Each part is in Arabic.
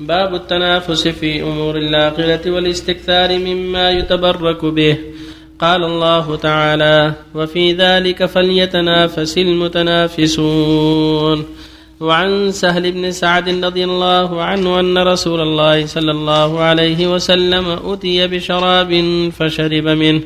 باب التنافس في أمور العاقلة والاستكثار مما يتبرك به. قال الله تعالى وفي ذلك فليتنافس المتنافسون وعن سهل بن سعد رضي الله عنه أن رسول الله صلى الله عليه وسلم أتي بشراب فشرب منه.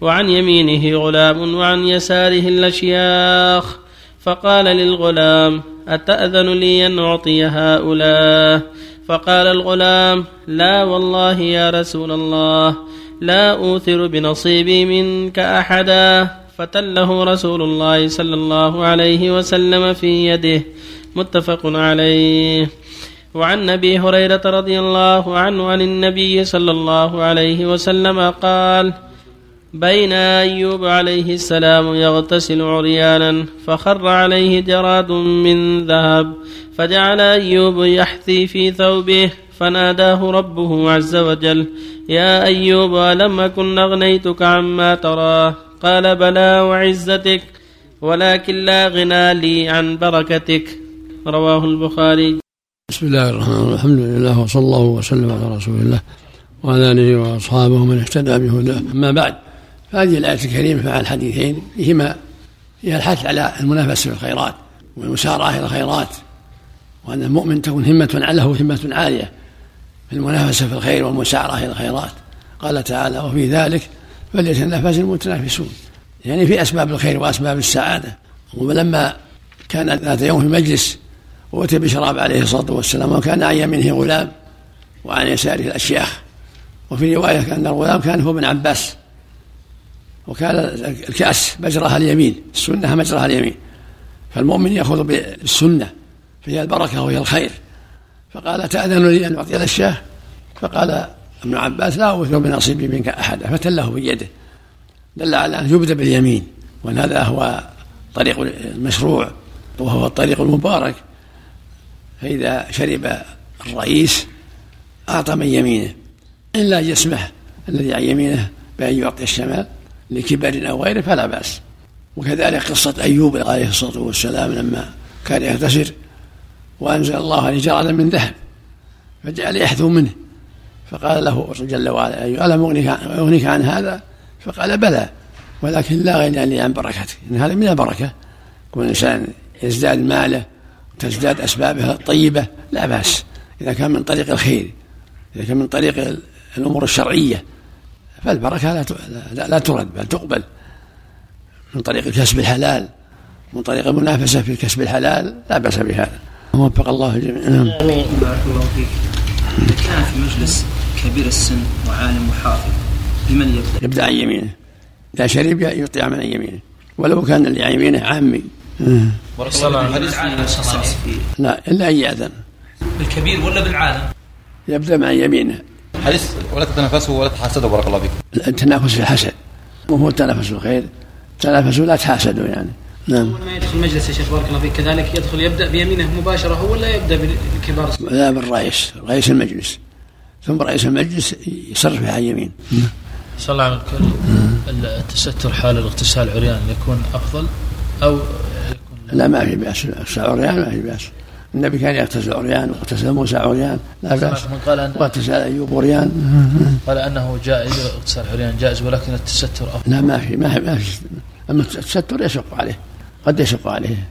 وعن يمينه غلام وعن يساره الأشياخ. فقال للغلام أتأذن لي أن أعطي هؤلاء؟ فقال الغلام لا والله يا رسول الله لا أوثر بنصيبي منك أحدا. فتله رسول الله صلى الله عليه وسلم في يده. متفق عليه. وعن أبي هريرة رضي الله عنه عن النبي صلى الله عليه وسلم قال بين أيوب عليه السلام يغتسل عريانا فخر عليه جراد من ذهب فجعل أيوب يحثي في ثوبه فناداه ربه عز وجل يا أيوب ألم أكن أغنيتك عما تراه قال بلى وعزتك ولكن لا غنى لي عن بركتك. رواه البخاري. بسم الله الرحمن الرحيم. الحمد لله وصلى الله وسلم على رسول الله وعلى آله وأصحابه من اهتدى بهداه. أما بعد فهذه الآية الكريمة مع الحديثين فيهما فيها الحث على المنافسة في الخيرات والمسارعة إلى الخيرات وأن المؤمن تكون همة له همه عالية في المنافسة في الخير والمسارعة إلى الخيرات. قال تعالى وفي ذلك فليتنافس المتنافسون. يعني في أسباب الخير وأسباب السعادة. ولما كان ذات يوم في مجلس وأتي بشراب عليه الصلاة والسلام وكان عن يمينه غلام وعن يساره الأشياخ. وفي رواية أن الغلام كان هو ابن عباس. وكان الكأس مجرها اليمين السنة مجرها اليمين. فالمؤمن يأخذ بالسنة فهي البركة وهي الخير. فقال تأذن لي أن أعطي الأشياخ فقال ابن عباس لا أوثر بنصيبي منك أحدا فتله بيده. دل على أن يبدأ باليمين وأن هذا هو طريق المشروع وهو الطريق المبارك. فإذا شرب الرئيس أعطى من يمينه إلا أن يسمح الذي عن يمينه بأن يعطي الشمال. لكبر أو غيره فلا بأس. وكذلك قصة أيوب عليه الصلاة والسلام لما كان يغتسل وأنزل الله جرعا من ذهب فجعل يحثو منه. فقال له جل وعلا أيوب ألم أغنيك عن هذا؟ فقال بلى ولكن لا غنى لي عن بركتك إن هذا من البركة. كل إنسان يزداد ماله وتزداد أسبابها الطيبة لا بأس. إذا كان من طريق الخير إذا كان من طريق الأمور الشرعية فالبركة لا لا ترد بل تقبل. من طريق كسب الحلال من طريق المنافسة في كسب الحلال لا بأس بهذا. وفق الله الجميع. نعم. بارك الله فيك. إذا كان في مجلس كبير السن وعالم وحافظ بمن يبدأ؟ يبدأ عن يمينه. إذا شرب يطيع عن يمينه. ولو كان اللي عن يمينه عامي. بارك الله لا إلا أن يأذن. بالكبير ولا بالعالم؟ يبدأ مع يمينه. حديث ولا تتنافسوا ولا تحاسدوا بارك الله فيكم. التنافس في الحسد. مو هو التنافس في الخير. تنافسوا لا تحاسدوا يعني. نعم. أول ما يدخل المجلس يا شيخ بارك الله فيك. كذلك يدخل يبدأ بيمينه مباشرة هو ولا يبدأ بالكبار؟ لا بالرئيس. رئيس المجلس. ثم رئيس المجلس يصرف عن يمين صلى الله عليه التستر حال الاغتسال عريان يكون أفضل أو يكون لا. ما في بأس. عريان ما في بأس. النبي كان يغتسل عريان واغتسل موسى عريان لا بأس من قال أن واغتسل أيوب عريان. قال أنه جائز اغتسال عريان جائز ولكن التستر أفضل. لا ما في ما في, ما في. أما التستر يشق عليه قد يشق عليه.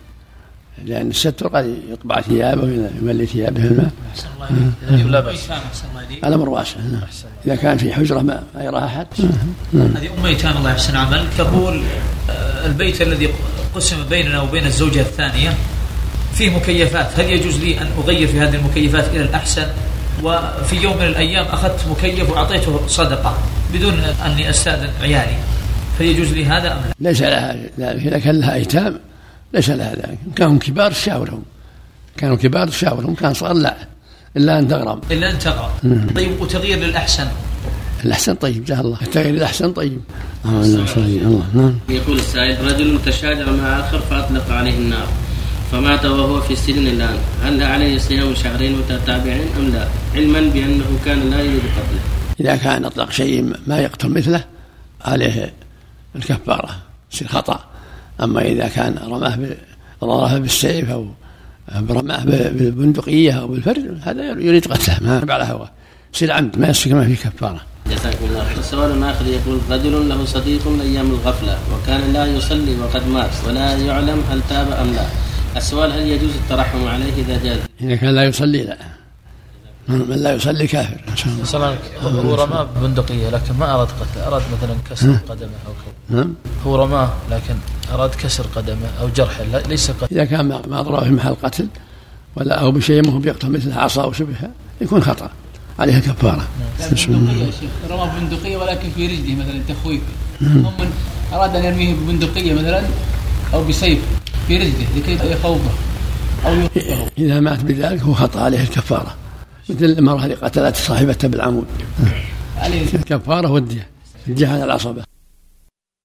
لأن الستر قد يطبع ثيابه ويملي ثيابه. في الماء الله لا بأس. أحسن الله الأمر واسع. نعم. إذا كان في حجرة ما يراها أحد. هذه أم أيتام الله يحسن عمل. تقول آه، البيت الذي قسم بيننا وبين الزوجة الثانية فيه مكيفات. هل يجوز لي أن أغير في هذه المكيفات إلى الأحسن؟ وفي يوم من الأيام أخذت مكيف وأعطيته صدقة بدون أني أستأذن عيالي. فيجوز لي هذا أم لا؟ ليس لها ذلك. إذا كان لها أيتام ليس لها ذلك. كانوا كبار شاورهم. كانوا كبار شاورهم كان صغار لا. إلا أن تغرم. إلا أن تغرى طيب وتغيير للأحسن؟ الأحسن طيب جزاه الله. التغيير الأحسن طيب. الله نعم يقول السائل رجل تشاجر مع آخر فأطلق عليه النار. فمات وهو في السجن الآن. هل عليه صيام شهرين متتابعين أم لا؟ علما بأنه كان لا يريد قتله. إذا كان أطلق شيء ما يقتل مثله عليه الكفارة يصير خطأ أما إذا كان رماه رماه بالسيف أو برماه بالبندقية أو بالفرد هذا يريد قتله ما على هواه يصير عمد ما يصير ما في كفارة. جزاكم الله خير سؤال آخر يقول رجل له صديق أيام الغفلة وكان لا يصلي وقد مات ولا يعلم هل تاب أم لا. السؤال هل يجوز الترحم عليه إذا جاز؟ إذا كان لا يصلي لا. من لا يصلي كافر مثلا هو رماة ببندقية لكن ما أراد قتله أراد مثلا كسر قدمه أو كذا. نعم هو رماة لكن أراد كسر قدمه أو جرحه لا- ليس قتل. إذا كان ما ما أضرب في محل قتل ولا أو بشيء مو بيقتل مثل عصا أو شبهها يكون خطأ. عليها كفارة. بسم الله يا شيخ. رمى بندقية ولكن في رجله مثلا تخويف هم من أراد أن يرميه ببندقية مثلا أو بسيف. في رجله لكي يخوفه أو إذا مات بذلك هو خطأ عليه الكفارة. مثل المرأة اللي قتلت صاحبتها بالعمود. عليه الكفارة. والدية الدية على العصبة.